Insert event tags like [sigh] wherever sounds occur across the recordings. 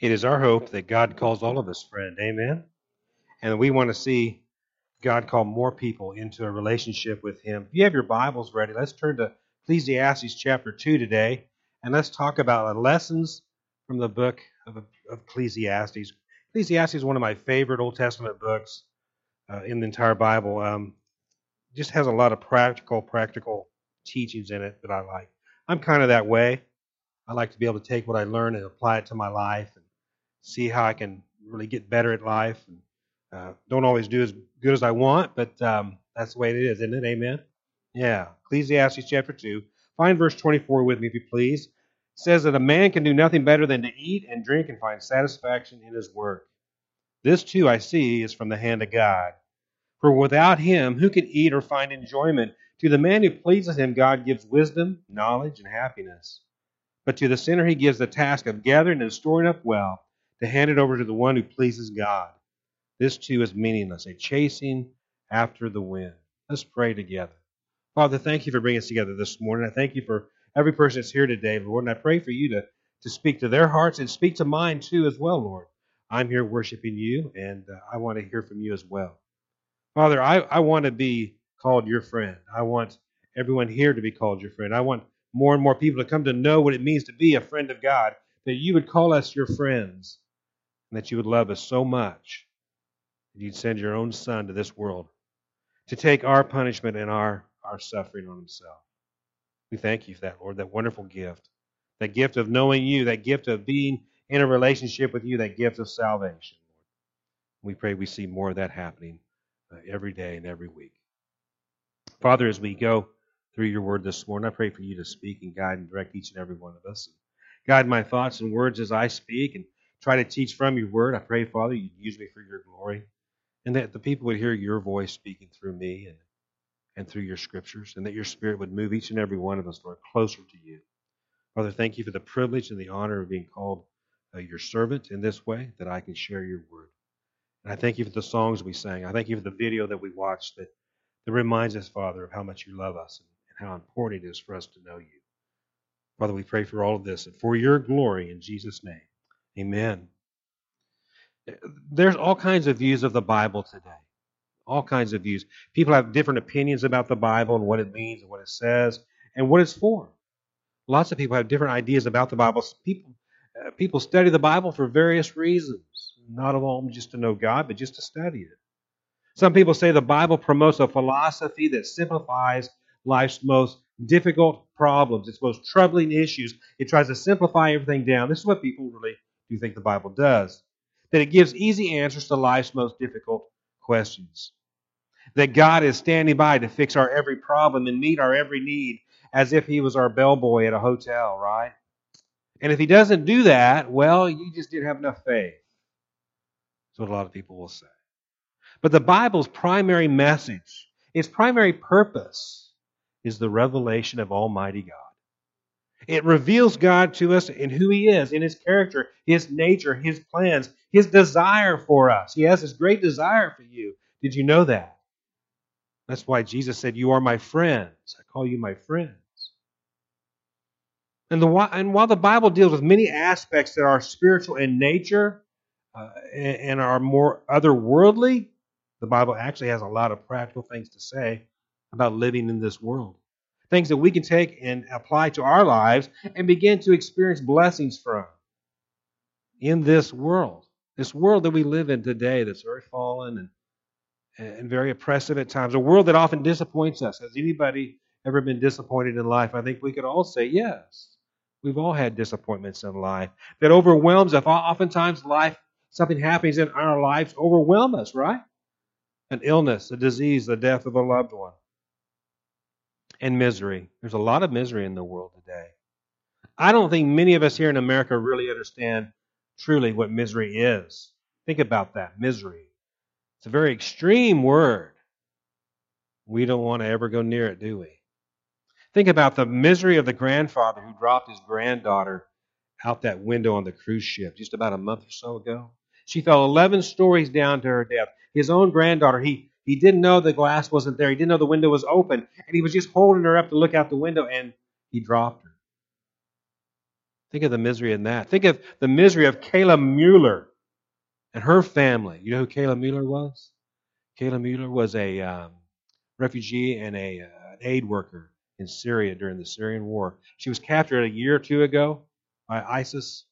It is our hope that God calls all of us friend. Amen. And we want to see God call more people into a relationship with Him. If you have your Bibles ready, let's turn to Ecclesiastes chapter 2 today, and let's talk about the lessons from the book of, of Ecclesiastes. Ecclesiastes is one of my favorite Old Testament books uh, in the entire Bible. Um, just has a lot of practical, practical teachings in it that I like. I'm kind of that way. I like to be able to take what I learn and apply it to my life and see how I can really get better at life. And, uh, don't always do as good as I want, but um, that's the way it is, isn't it? Amen. Yeah. Ecclesiastes chapter two. Find verse 24 with me, if you please. It says that a man can do nothing better than to eat and drink and find satisfaction in his work. This too I see is from the hand of God. For without him, who can eat or find enjoyment? To the man who pleases him, God gives wisdom, knowledge, and happiness. But to the sinner, he gives the task of gathering and storing up wealth to hand it over to the one who pleases God. This too is meaningless, a chasing after the wind. Let's pray together. Father, thank you for bringing us together this morning. I thank you for every person that's here today, Lord, and I pray for you to, to speak to their hearts and speak to mine too as well, Lord. I'm here worshiping you, and uh, I want to hear from you as well. Father, I, I want to be called your friend. I want everyone here to be called your friend. I want more and more people to come to know what it means to be a friend of God, that you would call us your friends, and that you would love us so much that you'd send your own Son to this world to take our punishment and our, our suffering on himself. We thank you for that, Lord, that wonderful gift. That gift of knowing you, that gift of being in a relationship with you, that gift of salvation, We pray we see more of that happening uh, every day and every week. Father, as we go through your word this morning, I pray for you to speak and guide and direct each and every one of us. Guide my thoughts and words as I speak and try to teach from your word. I pray, Father, you'd use me for your glory and that the people would hear your voice speaking through me and, and through your scriptures, and that your spirit would move each and every one of us, Lord, closer to you. Father, thank you for the privilege and the honor of being called uh, your servant in this way, that I can share your word. And I thank you for the songs we sang. I thank you for the video that we watched that, that reminds us, Father, of how much you love us and, and how important it is for us to know you. Father, we pray for all of this and for your glory in Jesus' name. Amen. There's all kinds of views of the Bible today. All kinds of views. People have different opinions about the Bible and what it means and what it says and what it's for. Lots of people have different ideas about the Bible. People, uh, people study the Bible for various reasons. Not all just to know God, but just to study it. Some people say the Bible promotes a philosophy that simplifies life's most difficult problems, its most troubling issues. It tries to simplify everything down. This is what people really do you think the Bible does. That it gives easy answers to life's most difficult questions. That God is standing by to fix our every problem and meet our every need as if He was our bellboy at a hotel, right? And if He doesn't do that, well, you just didn't have enough faith. That's what a lot of people will say. But the Bible's primary message, its primary purpose, is the revelation of Almighty God. It reveals God to us in who He is, in His character, His nature, His plans, His desire for us. He has this great desire for you. Did you know that? That's why Jesus said, You are my friends. I call you my friends. And, the, and while the Bible deals with many aspects that are spiritual in nature uh, and are more otherworldly, the Bible actually has a lot of practical things to say about living in this world. Things that we can take and apply to our lives and begin to experience blessings from in this world. This world that we live in today that's very fallen and, and very oppressive at times. A world that often disappoints us. Has anybody ever been disappointed in life? I think we could all say yes. We've all had disappointments in life that overwhelms us. Oftentimes, life, something happens in our lives, overwhelm us, right? An illness, a disease, the death of a loved one, and misery. There's a lot of misery in the world today. I don't think many of us here in America really understand truly what misery is. Think about that misery. It's a very extreme word. We don't want to ever go near it, do we? Think about the misery of the grandfather who dropped his granddaughter out that window on the cruise ship just about a month or so ago. She fell 11 stories down to her death. His own granddaughter, he, he didn't know the glass wasn't there. He didn't know the window was open. And he was just holding her up to look out the window and he dropped her. Think of the misery in that. Think of the misery of Kayla Mueller and her family. You know who Kayla Mueller was? Kayla Mueller was a um, refugee and a, uh, an aid worker in Syria during the Syrian war. She was captured a year or two ago by ISIS,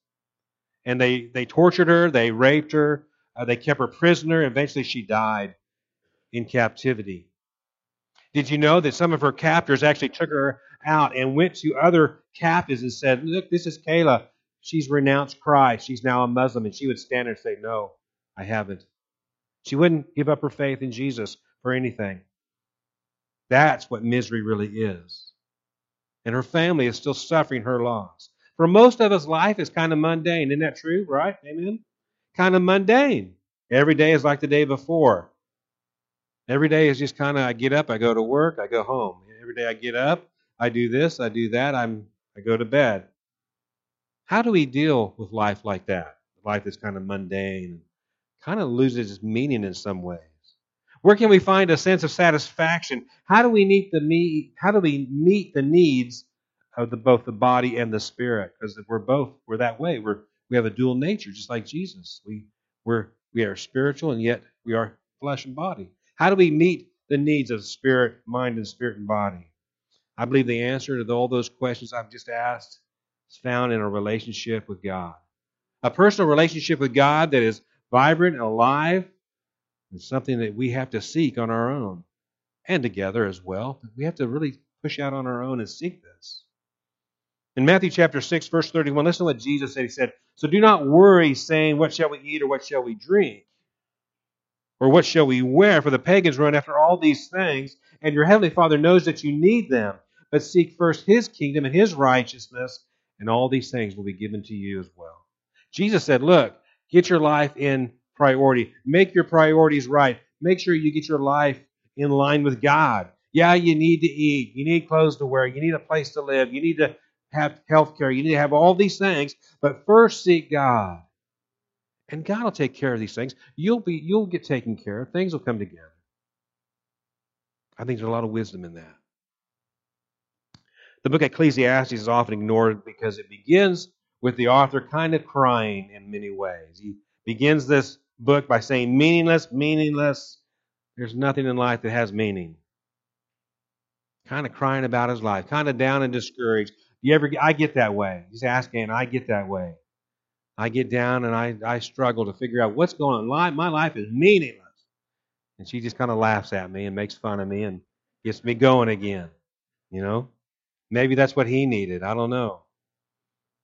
and they, they tortured her, they raped her, uh, they kept her prisoner. Eventually, she died in captivity. Did you know that some of her captors actually took her out and went to other captives and said, Look, this is Kayla. She's renounced Christ. She's now a Muslim. And she would stand there and say, No, I haven't. She wouldn't give up her faith in Jesus for anything. That's what misery really is. And her family is still suffering her loss. For most of us, life is kind of mundane. Isn't that true? Right? Amen? Kind of mundane. Every day is like the day before. Every day is just kind of I get up, I go to work, I go home. Every day I get up, I do this, I do that, I'm I go to bed. How do we deal with life like that? Life is kind of mundane, kind of loses its meaning in some ways. Where can we find a sense of satisfaction? How do we meet the meet, how do we meet the needs of the, both the body and the spirit? Because we're both we're that way. We're we have a dual nature, just like Jesus. We we're we are spiritual and yet we are flesh and body. How do we meet the needs of spirit, mind, and spirit and body? I believe the answer to all those questions I've just asked is found in a relationship with God. A personal relationship with God that is vibrant, alive, and something that we have to seek on our own and together as well. We have to really push out on our own and seek this. In Matthew chapter 6, verse 31, listen to what Jesus said. He said, So do not worry, saying, What shall we eat or what shall we drink? Or what shall we wear? For the pagans run after all these things, and your heavenly Father knows that you need them. But seek first his kingdom and his righteousness, and all these things will be given to you as well. Jesus said, Look, get your life in priority. Make your priorities right. Make sure you get your life in line with God. Yeah, you need to eat. You need clothes to wear. You need a place to live. You need to have health care. You need to have all these things. But first seek God. And God will take care of these things. You'll be you'll get taken care of. Things will come together. I think there's a lot of wisdom in that. The book Ecclesiastes is often ignored because it begins with the author kind of crying in many ways. He begins this book by saying, meaningless, meaningless. There's nothing in life that has meaning. Kind of crying about his life, kind of down and discouraged. You ever? I get that way. He's asking, I get that way. I get down and I, I struggle to figure out what's going on. My life is meaningless. And she just kind of laughs at me and makes fun of me and gets me going again. You know? Maybe that's what he needed. I don't know.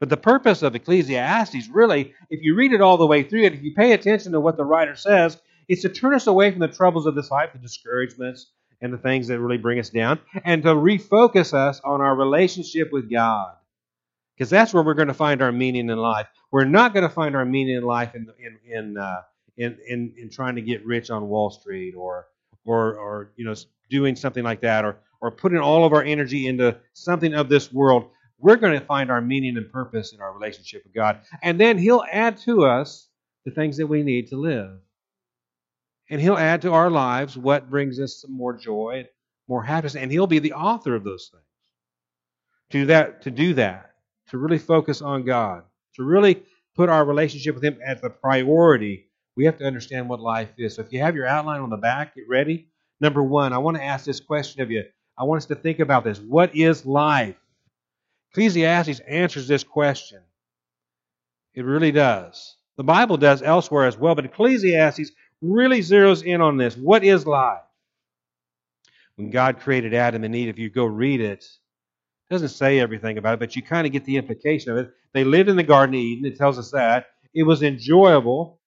But the purpose of Ecclesiastes, really, if you read it all the way through and if you pay attention to what the writer says, is to turn us away from the troubles of this life, the discouragements, and the things that really bring us down, and to refocus us on our relationship with God. Because that's where we're going to find our meaning in life. We're not going to find our meaning in life in in in, uh, in, in in trying to get rich on Wall Street or or or you know doing something like that or or putting all of our energy into something of this world. We're going to find our meaning and purpose in our relationship with God, and then He'll add to us the things that we need to live, and He'll add to our lives what brings us some more joy, more happiness, and He'll be the author of those things. To that, to do that, to really focus on God to really put our relationship with Him as the priority, we have to understand what life is. So if you have your outline on the back, get ready. Number one, I want to ask this question of you. I want us to think about this. What is life? Ecclesiastes answers this question. It really does. The Bible does elsewhere as well, but Ecclesiastes really zeroes in on this. What is life? When God created Adam and Eve, if you go read it, doesn't say everything about it, but you kind of get the implication of it. They lived in the Garden of Eden. It tells us that. It was enjoyable.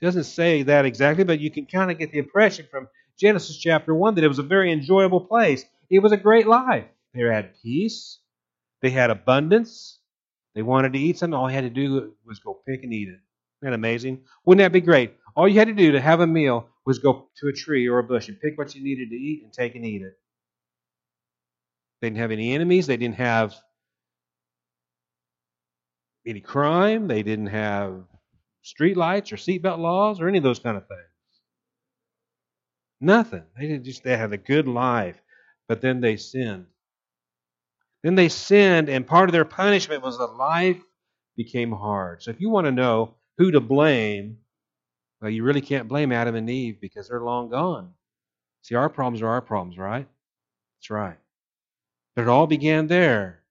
It doesn't say that exactly, but you can kind of get the impression from Genesis chapter 1 that it was a very enjoyable place. It was a great life. They had peace. They had abundance. They wanted to eat something. All they had to do was go pick and eat it. Isn't that amazing? Wouldn't that be great? All you had to do to have a meal was go to a tree or a bush and pick what you needed to eat and take and eat it. They didn't have any enemies. They didn't have any crime. They didn't have street lights or seatbelt laws or any of those kind of things. Nothing. They just they had a good life, but then they sinned. Then they sinned, and part of their punishment was that life became hard. So if you want to know who to blame, well, you really can't blame Adam and Eve because they're long gone. See, our problems are our problems, right? That's right. But it all began there.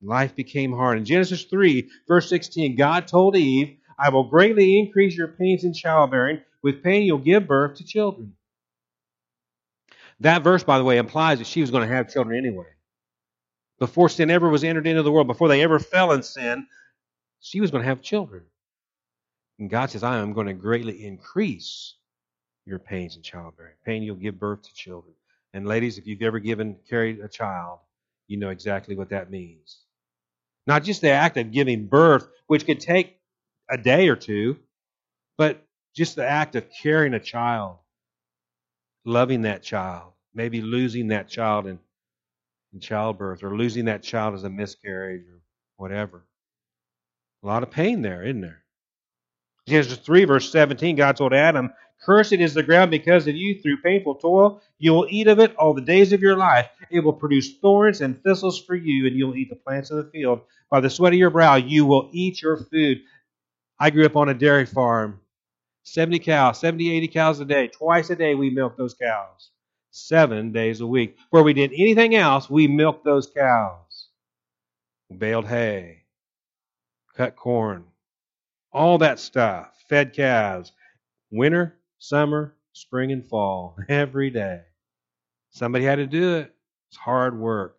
Life became hard. In Genesis 3, verse 16, God told Eve, I will greatly increase your pains in childbearing. With pain, you'll give birth to children. That verse, by the way, implies that she was going to have children anyway. Before sin ever was entered into the world, before they ever fell in sin, she was going to have children. And God says, I am going to greatly increase your pains in childbearing. Pain, you'll give birth to children. And ladies, if you've ever given carried a child, you know exactly what that means. Not just the act of giving birth, which could take a day or two, but just the act of carrying a child, loving that child, maybe losing that child in, in childbirth or losing that child as a miscarriage or whatever. A lot of pain there, isn't there? Genesis 3, verse 17, God told Adam, Cursed is the ground because of you. Through painful toil, you will eat of it all the days of your life. It will produce thorns and thistles for you, and you'll eat the plants of the field. By the sweat of your brow, you will eat your food. I grew up on a dairy farm. 70 cows, 70, 80 cows a day. Twice a day we milked those cows. Seven days a week. Where we did anything else, we milked those cows. Baled hay, cut corn, all that stuff. Fed calves. Winter, summer, spring, and fall. [laughs] Every day. Somebody had to do it. It's hard work.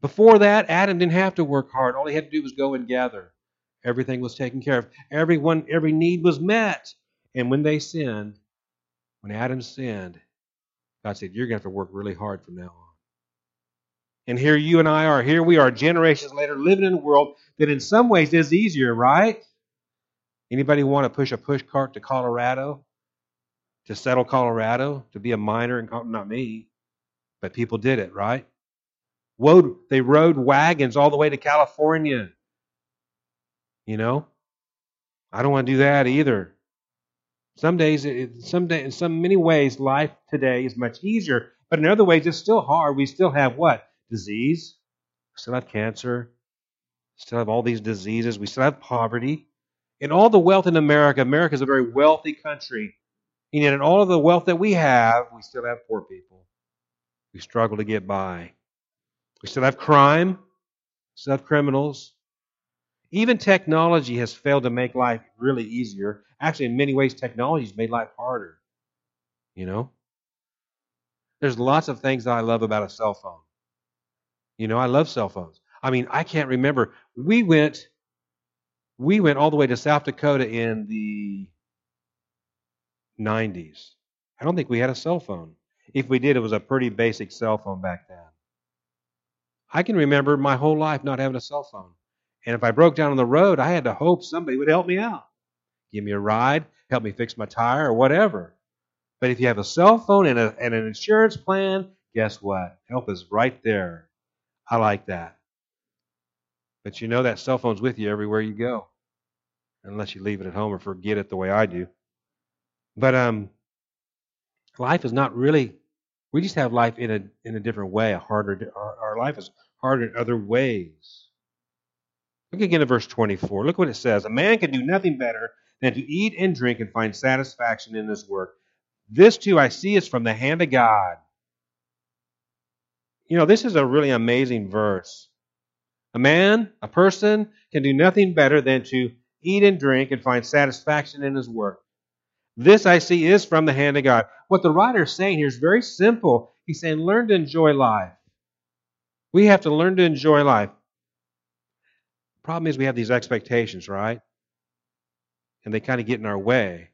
Before that, Adam didn't have to work hard. All he had to do was go and gather. Everything was taken care of. Everyone, every need was met. And when they sinned, when Adam sinned, God said, You're going to have to work really hard from now on. And here you and I are. Here we are, generations later, living in a world that in some ways is easier, right? Anybody want to push a push cart to Colorado? To settle Colorado? To be a miner? In, not me. But people did it, right? they rode wagons all the way to California you know? I don't want to do that either. Some days, some day, in some many ways, life today is much easier, but in other ways, it's still hard. We still have what? Disease. We still have cancer. Still have all these diseases. We still have poverty. And all the wealth in America, America is a very wealthy country. And yet, in all of the wealth that we have, we still have poor people. We struggle to get by. We still have crime. Still have criminals. Even technology has failed to make life really easier. Actually, in many ways, technology has made life harder. You know? There's lots of things that I love about a cell phone. You know, I love cell phones. I mean, I can't remember. We went we went all the way to South Dakota in the 90s. I don't think we had a cell phone. If we did, it was a pretty basic cell phone back then. I can remember my whole life not having a cell phone. And if I broke down on the road, I had to hope somebody would help me out. Give me a ride, help me fix my tire, or whatever. But if you have a cell phone and, a, and an insurance plan, guess what? Help is right there. I like that. But you know that cell phone's with you everywhere you go, unless you leave it at home or forget it the way I do. But um, life is not really. We just have life in a in a different way. A harder. Our, our life is harder in other ways. Look again at verse 24. Look what it says. A man can do nothing better than to eat and drink and find satisfaction in his work. This too I see is from the hand of God. You know, this is a really amazing verse. A man, a person, can do nothing better than to eat and drink and find satisfaction in his work. This I see is from the hand of God. What the writer is saying here is very simple. He's saying, learn to enjoy life. We have to learn to enjoy life. Problem is, we have these expectations, right? And they kind of get in our way.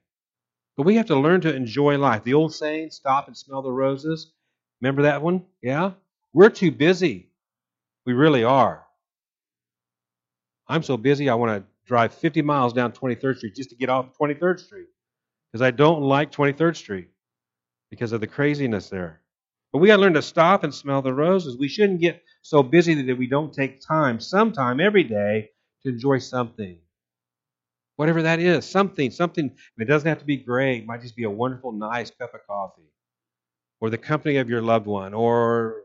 But we have to learn to enjoy life. The old saying, stop and smell the roses. Remember that one? Yeah? We're too busy. We really are. I'm so busy, I want to drive 50 miles down 23rd Street just to get off 23rd Street because I don't like 23rd Street because of the craziness there. But we got to learn to stop and smell the roses. We shouldn't get so busy that we don't take time, sometime every day, to enjoy something. Whatever that is, something, something. it doesn't have to be great. It might just be a wonderful, nice cup of coffee, or the company of your loved one, or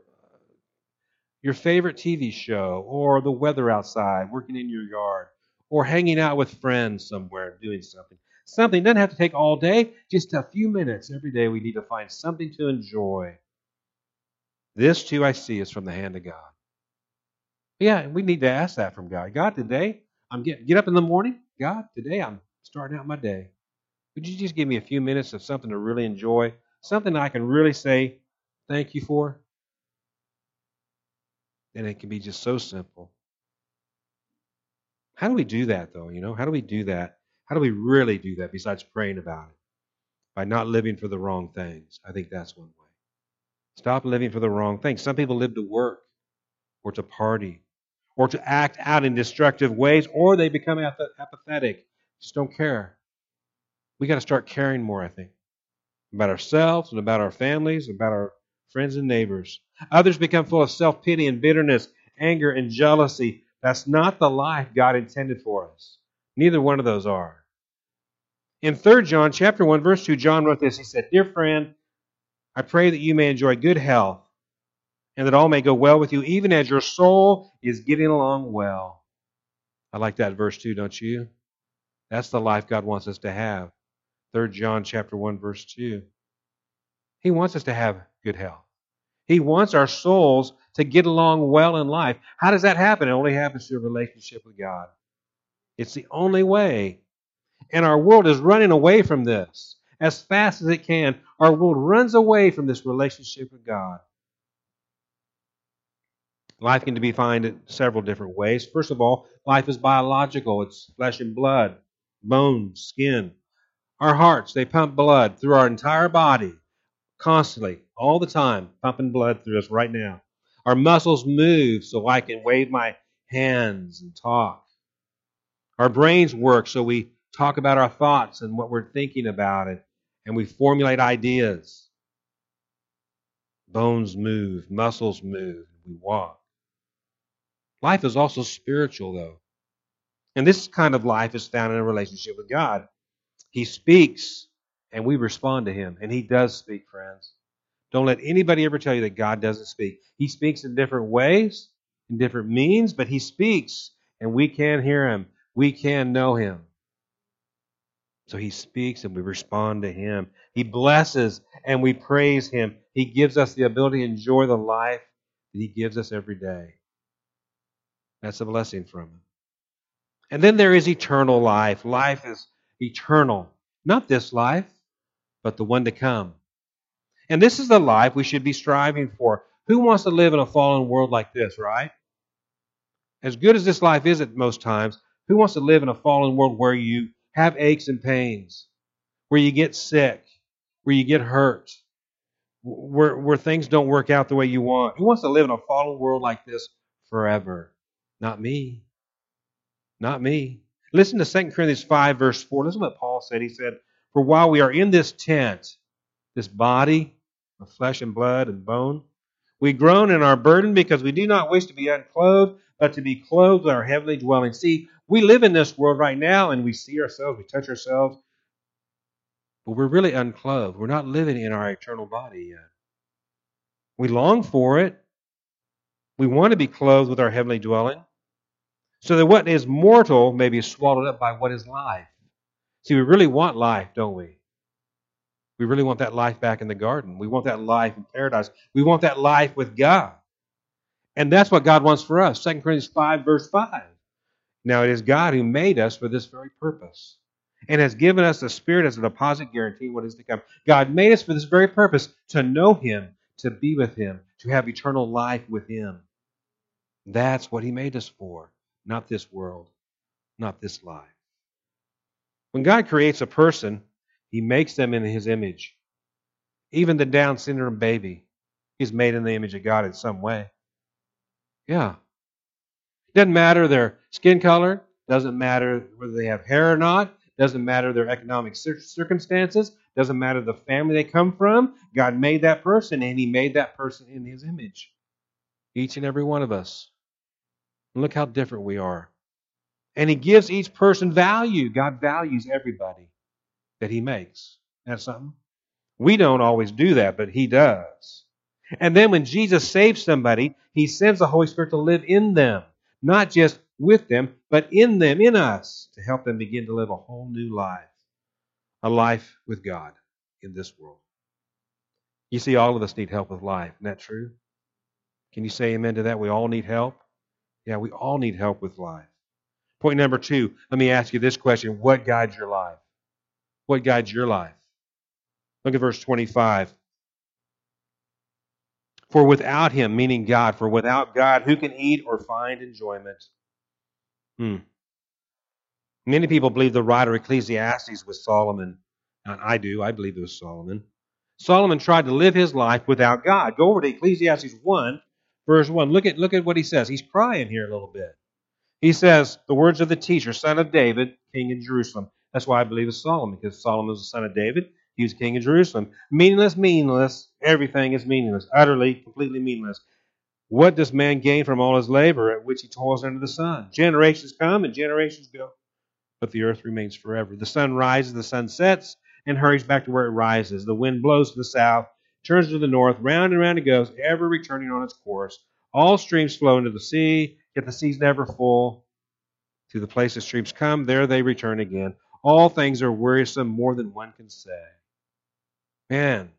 your favorite TV show, or the weather outside, working in your yard, or hanging out with friends somewhere doing something. Something doesn't have to take all day, just a few minutes every day. We need to find something to enjoy. This too I see is from the hand of God. Yeah, we need to ask that from God. God, today I'm get get up in the morning. God, today I'm starting out my day. Would you just give me a few minutes of something to really enjoy? Something I can really say thank you for? And it can be just so simple. How do we do that, though? You know, how do we do that? How do we really do that besides praying about it? By not living for the wrong things. I think that's one way. Stop living for the wrong things. Some people live to work or to party or to act out in destructive ways or they become apathetic. Just don't care. We got to start caring more, I think, about ourselves and about our families, about our friends and neighbors. Others become full of self pity and bitterness, anger and jealousy. That's not the life God intended for us. Neither one of those are. In 3 John chapter 1 verse 2 John wrote this. He said, "Dear friend, I pray that you may enjoy good health and that all may go well with you even as your soul is getting along well." I like that verse too, don't you? That's the life God wants us to have. 3 John chapter 1 verse 2. He wants us to have good health. He wants our souls to get along well in life. How does that happen? It only happens through a relationship with God. It's the only way. And our world is running away from this as fast as it can. Our world runs away from this relationship with God. Life can be defined in several different ways. First of all, life is biological. It's flesh and blood, bones, skin. Our hearts, they pump blood through our entire body constantly, all the time, pumping blood through us right now. Our muscles move so I can wave my hands and talk. Our brains work so we talk about our thoughts and what we're thinking about it, and we formulate ideas. Bones move, muscles move, we walk. Life is also spiritual, though. And this kind of life is found in a relationship with God. He speaks and we respond to him. And he does speak, friends. Don't let anybody ever tell you that God doesn't speak. He speaks in different ways, in different means, but he speaks, and we can hear him. We can know him. So he speaks and we respond to him. He blesses and we praise him. He gives us the ability to enjoy the life that he gives us every day. That's a blessing from him. And then there is eternal life. Life is eternal. Not this life, but the one to come. And this is the life we should be striving for. Who wants to live in a fallen world like this, right? As good as this life is at most times, who wants to live in a fallen world where you have aches and pains, where you get sick, where you get hurt, where, where things don't work out the way you want? Who wants to live in a fallen world like this forever? Not me. Not me. Listen to 2 Corinthians 5, verse 4. Listen to what Paul said. He said, for while we are in this tent, this body of flesh and blood and bone, we groan in our burden because we do not wish to be unclothed, but to be clothed with our heavenly dwelling. See, we live in this world right now and we see ourselves, we touch ourselves, but we're really unclothed. We're not living in our eternal body yet. We long for it. We want to be clothed with our heavenly dwelling, so that what is mortal may be swallowed up by what is life. See, we really want life, don't we? We really want that life back in the garden. We want that life in paradise. We want that life with God. And that's what God wants for us. 2 Corinthians 5, verse 5. Now, it is God who made us for this very purpose and has given us the Spirit as a deposit guarantee what is to come. God made us for this very purpose to know Him, to be with Him, to have eternal life with Him. That's what He made us for, not this world, not this life. When God creates a person, He makes them in His image. Even the Down syndrome baby, He's made in the image of God in some way. Yeah. It Doesn't matter their skin color, doesn't matter whether they have hair or not, doesn't matter their economic circumstances, doesn't matter the family they come from. God made that person and He made that person in His image. Each and every one of us. And look how different we are. And he gives each person value. God values everybody that he makes. That's something. We don't always do that, but he does. And then when Jesus saves somebody, he sends the Holy Spirit to live in them, not just with them, but in them, in us, to help them begin to live a whole new life, a life with God in this world. You see, all of us need help with life. Isn't that true? Can you say amen to that? We all need help? Yeah, we all need help with life. Point number two, let me ask you this question What guides your life? What guides your life? Look at verse 25. For without him, meaning God, for without God, who can eat or find enjoyment? Hmm. Many people believe the writer Ecclesiastes was Solomon. I do. I believe it was Solomon. Solomon tried to live his life without God. Go over to Ecclesiastes 1, verse 1. Look at, look at what he says. He's crying here a little bit. He says, The words of the teacher, son of David, king in Jerusalem. That's why I believe it's Solomon, because Solomon was the son of David. He was king of Jerusalem. Meaningless, meaningless. Everything is meaningless. Utterly, completely meaningless. What does man gain from all his labor at which he toils under the sun? Generations come and generations go, but the earth remains forever. The sun rises, the sun sets, and hurries back to where it rises. The wind blows to the south, turns to the north, round and round it goes, ever returning on its course. All streams flow into the sea, yet the sea's never full. To the place the streams come, there they return again. All things are wearisome more than one can say. Man,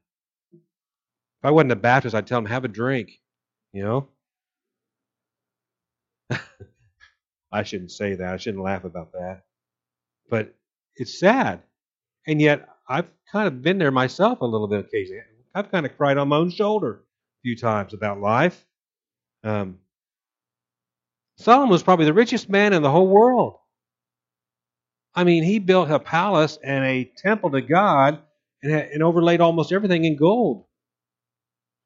if I wasn't a Baptist, I'd tell him, have a drink. You know? [laughs] I shouldn't say that. I shouldn't laugh about that. But it's sad. And yet, I've kind of been there myself a little bit occasionally. I've kind of cried on my own shoulder a few times about life. Um, Solomon was probably the richest man in the whole world. I mean, he built a palace and a temple to God and, and overlaid almost everything in gold.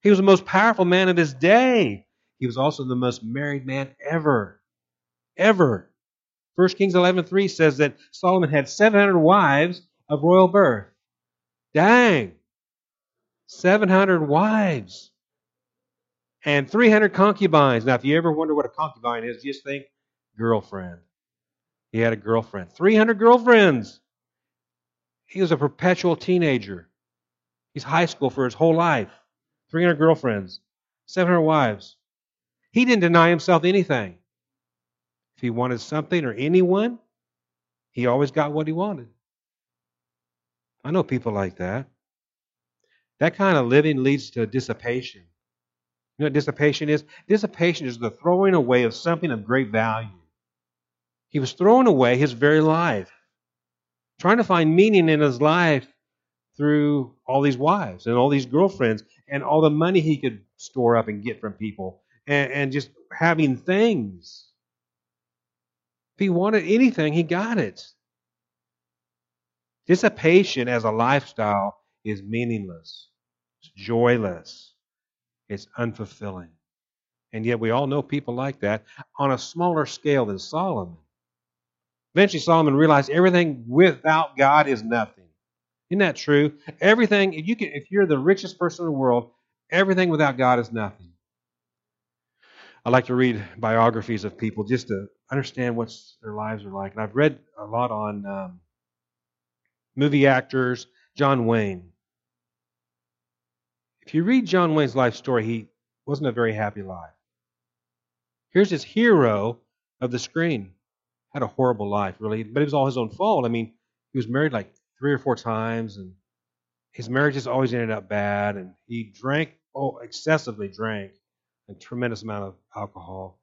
He was the most powerful man of his day. He was also the most married man ever. Ever. 1 Kings 11.3 says that Solomon had 700 wives of royal birth. Dang! 700 wives. And 300 concubines. Now, if you ever wonder what a concubine is, just think girlfriend. He had a girlfriend. 300 girlfriends. He was a perpetual teenager. He's high school for his whole life. 300 girlfriends, 700 wives. He didn't deny himself anything. If he wanted something or anyone, he always got what he wanted. I know people like that. That kind of living leads to dissipation. You know what dissipation is? Dissipation is the throwing away of something of great value. He was throwing away his very life, trying to find meaning in his life through all these wives and all these girlfriends and all the money he could store up and get from people and, and just having things. If he wanted anything, he got it. Dissipation as a lifestyle is meaningless, it's joyless, it's unfulfilling. And yet we all know people like that on a smaller scale than Solomon. Eventually, Solomon realized everything without God is nothing. Isn't that true? Everything, if you can, if you're the richest person in the world, everything without God is nothing. I like to read biographies of people just to understand what their lives are like. And I've read a lot on um, movie actors, John Wayne. If you read John Wayne's life story, he wasn't a very happy life. Here's his hero of the screen. Had a horrible life, really, but it was all his own fault. I mean, he was married like three or four times, and his marriages always ended up bad. And he drank, oh, excessively drank a tremendous amount of alcohol,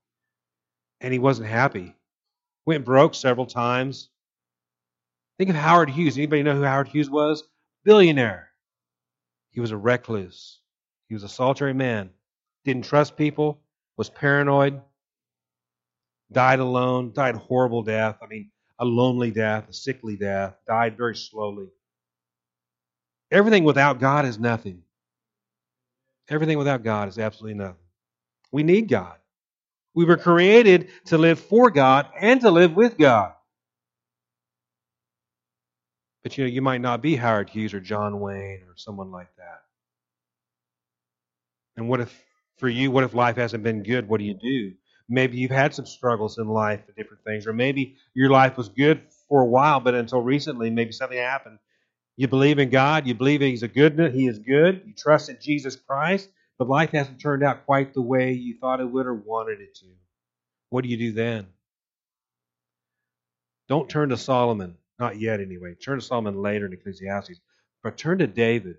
and he wasn't happy. Went broke several times. Think of Howard Hughes. Anybody know who Howard Hughes was? Billionaire. He was a recluse. He was a solitary man. Didn't trust people. Was paranoid. Died alone. Died horrible death. I mean, a lonely death, a sickly death, died very slowly. Everything without God is nothing. Everything without God is absolutely nothing. We need God. We were created to live for God and to live with God. But you know, you might not be Howard Hughes or John Wayne or someone like that. And what if, for you, what if life hasn't been good? What do you do? Maybe you've had some struggles in life for different things, or maybe your life was good for a while, but until recently, maybe something happened. You believe in God, you believe He's a good, He is good, you trust in Jesus Christ, but life hasn't turned out quite the way you thought it would or wanted it to. What do you do then? Don't turn to Solomon, not yet anyway. Turn to Solomon later in Ecclesiastes, but turn to David.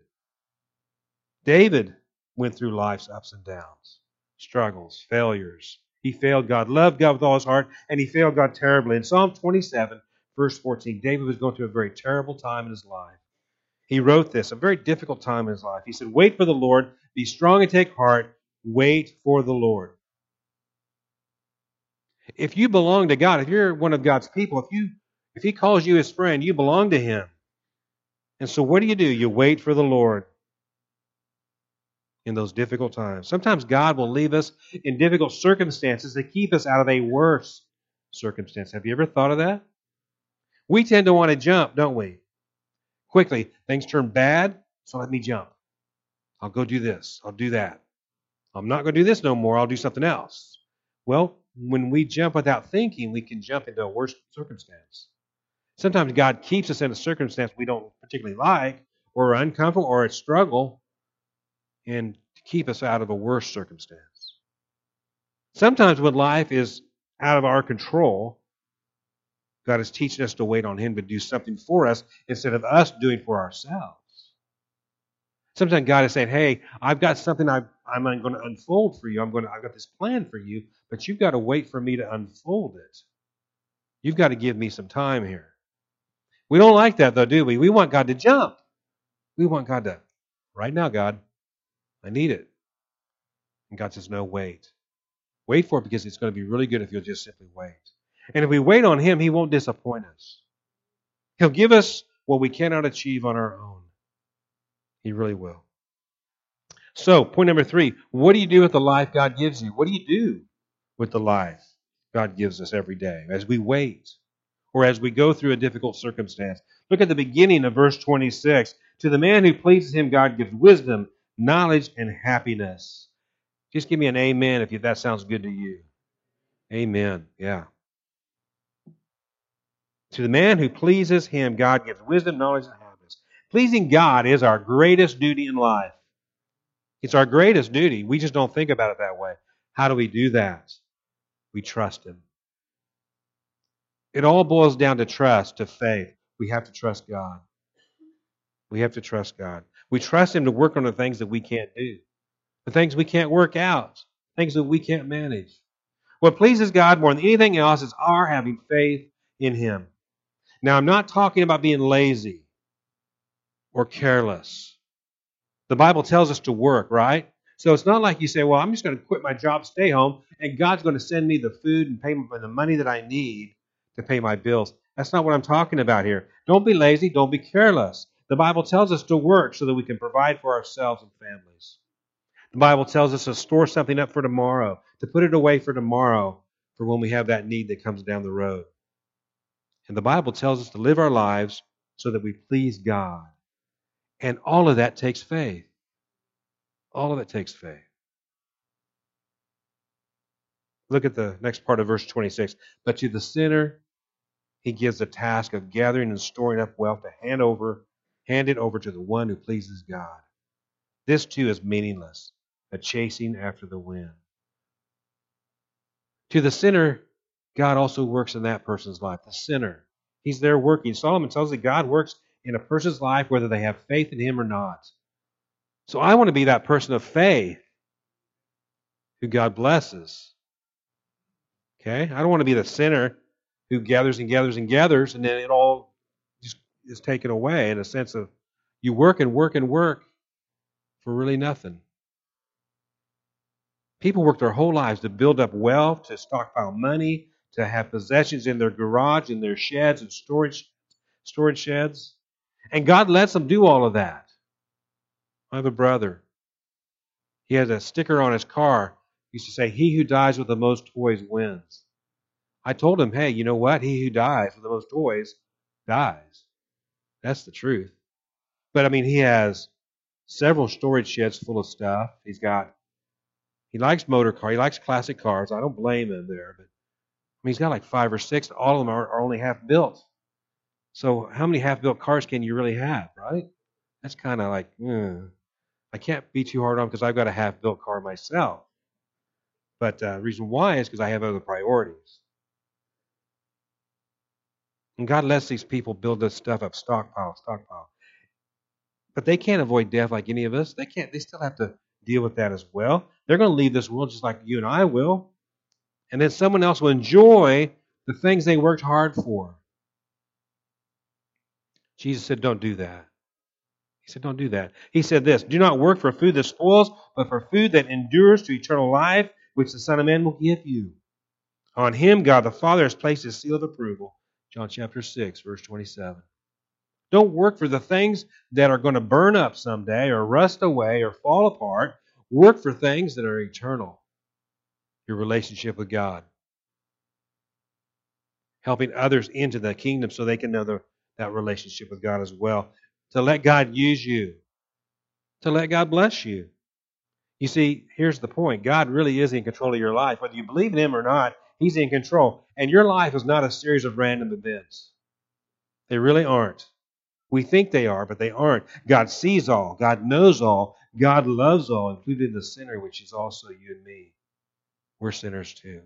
David went through life's ups and downs, struggles, failures. He failed God, loved God with all his heart, and he failed God terribly. In Psalm 27, verse 14, David was going through a very terrible time in his life. He wrote this, a very difficult time in his life. He said, Wait for the Lord, be strong and take heart, wait for the Lord. If you belong to God, if you're one of God's people, if you if he calls you his friend, you belong to him. And so what do you do? You wait for the Lord in those difficult times. Sometimes God will leave us in difficult circumstances to keep us out of a worse circumstance. Have you ever thought of that? We tend to want to jump, don't we? Quickly, things turn bad, so let me jump. I'll go do this. I'll do that. I'm not going to do this no more. I'll do something else. Well, when we jump without thinking, we can jump into a worse circumstance. Sometimes God keeps us in a circumstance we don't particularly like, or uncomfortable, or a struggle, and to keep us out of a worse circumstance. Sometimes when life is out of our control, God is teaching us to wait on Him to do something for us instead of us doing for ourselves. Sometimes God is saying, "Hey, I've got something I, am going to unfold for you. I'm going to, I've got this plan for you, but you've got to wait for me to unfold it. You've got to give me some time here." We don't like that though, do we? We want God to jump. We want God to, right now, God, I need it. And God says, No, wait. Wait for it because it's going to be really good if you'll just simply wait. And if we wait on Him, He won't disappoint us. He'll give us what we cannot achieve on our own. He really will. So, point number three what do you do with the life God gives you? What do you do with the life God gives us every day as we wait or as we go through a difficult circumstance? Look at the beginning of verse 26. To the man who pleases him, God gives wisdom knowledge, and happiness. Just give me an amen if that sounds good to you. Amen. Yeah. To the man who pleases him, God gives wisdom, knowledge, and happiness. Pleasing God is our greatest duty in life. It's our greatest duty. We just don't think about it that way. How do we do that? We trust Him. It all boils down to trust, to faith. We have to trust God. We have to trust God. We trust Him to work on the things that we can't do, the things we can't work out, things that we can't manage. What pleases God more than anything else is our having faith in Him. Now, I'm not talking about being lazy or careless. The Bible tells us to work, right? So it's not like you say, well, I'm just going to quit my job, stay home, and God's going to send me the food and pay the money that I need to pay my bills. That's not what I'm talking about here. Don't be lazy. Don't be careless. The Bible tells us to work so that we can provide for ourselves and families. The Bible tells us to store something up for tomorrow, to put it away for tomorrow, for when we have that need that comes down the road. And the Bible tells us to live our lives so that we please God. And all of that takes faith. All of it takes faith. Look at the next part of verse 26. But to the sinner, he gives the task of gathering and storing up wealth to hand over hand it over to the one who pleases God. This too is meaningless, a chasing after the wind. To the sinner, God also works in that person's life. The sinner, he's there working. Solomon tells us that God works in a person's life whether they have faith in him or not. So I want to be that person of faith who God blesses. Okay? I don't want to be the sinner who gathers and gathers and gathers and then it all is taken away in a sense of you work and work and work for really nothing. People work their whole lives to build up wealth, to stockpile money, to have possessions in their garage, in their sheds and storage storage sheds. And God lets them do all of that. I have a brother. He has a sticker on his car. He used to say, He who dies with the most toys wins. I told him, hey, you know what? He who dies with the most toys dies. That's the truth. But I mean, he has several storage sheds full of stuff. He's got, he likes motor car. He likes classic cars. I don't blame him there. But I mean, he's got like five or six. All of them are, are only half built. So how many half built cars can you really have, right? That's kind of like, eh. I can't be too hard on because I've got a half built car myself. But the uh, reason why is because I have other priorities. And God lets these people build this stuff up, stockpile, stockpile. But they can't avoid death like any of us. They can't. They still have to deal with that as well. They're going to leave this world just like you and I will. And then someone else will enjoy the things they worked hard for. Jesus said, Don't do that. He said, Don't do that. He said this Do not work for food that spoils, but for food that endures to eternal life, which the Son of Man will give you. On him, God the Father has placed his seal of approval. John chapter 6, verse 27. Don't work for the things that are going to burn up someday or rust away or fall apart. Work for things that are eternal. Your relationship with God. Helping others into the kingdom so they can know the, that relationship with God as well. To let God use you. To let God bless you. You see, here's the point God really is in control of your life. Whether you believe in Him or not, He's in control. And your life is not a series of random events. They really aren't. We think they are, but they aren't. God sees all. God knows all. God loves all, including the sinner, which is also you and me. We're sinners too.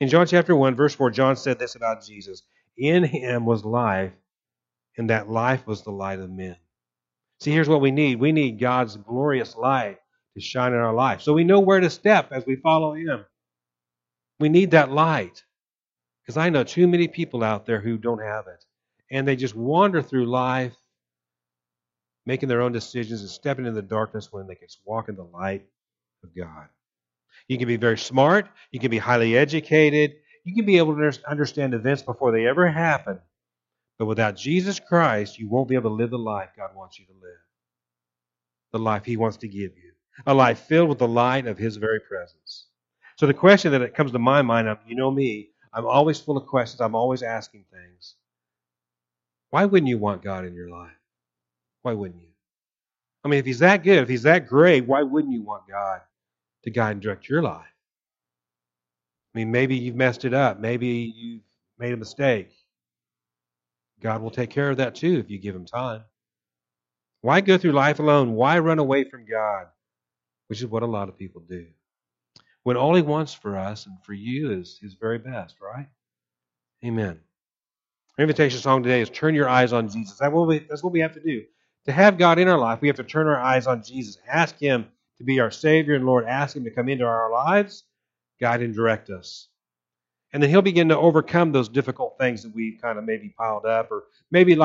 In John chapter 1, verse 4, John said this about Jesus In him was life, and that life was the light of men. See, here's what we need we need God's glorious light to shine in our life. So we know where to step as we follow him. We need that light. Because I know too many people out there who don't have it and they just wander through life making their own decisions and stepping in the darkness when they can walk in the light of God. You can be very smart, you can be highly educated, you can be able to understand events before they ever happen. But without Jesus Christ, you won't be able to live the life God wants you to live. The life He wants to give you. A life filled with the light of His very presence. So the question that comes to my mind, you know me, I'm always full of questions. I'm always asking things. Why wouldn't you want God in your life? Why wouldn't you? I mean, if He's that good, if He's that great, why wouldn't you want God to guide and direct your life? I mean, maybe you've messed it up. Maybe you've made a mistake. God will take care of that too if you give Him time. Why go through life alone? Why run away from God? Which is what a lot of people do. When all He wants for us and for you is His very best, right? Amen. Our invitation song today is Turn Your Eyes on Jesus. That's what, we, that's what we have to do. To have God in our life, we have to turn our eyes on Jesus. Ask Him to be our Savior and Lord. Ask Him to come into our lives, guide and direct us. And then He'll begin to overcome those difficult things that we kind of maybe piled up or maybe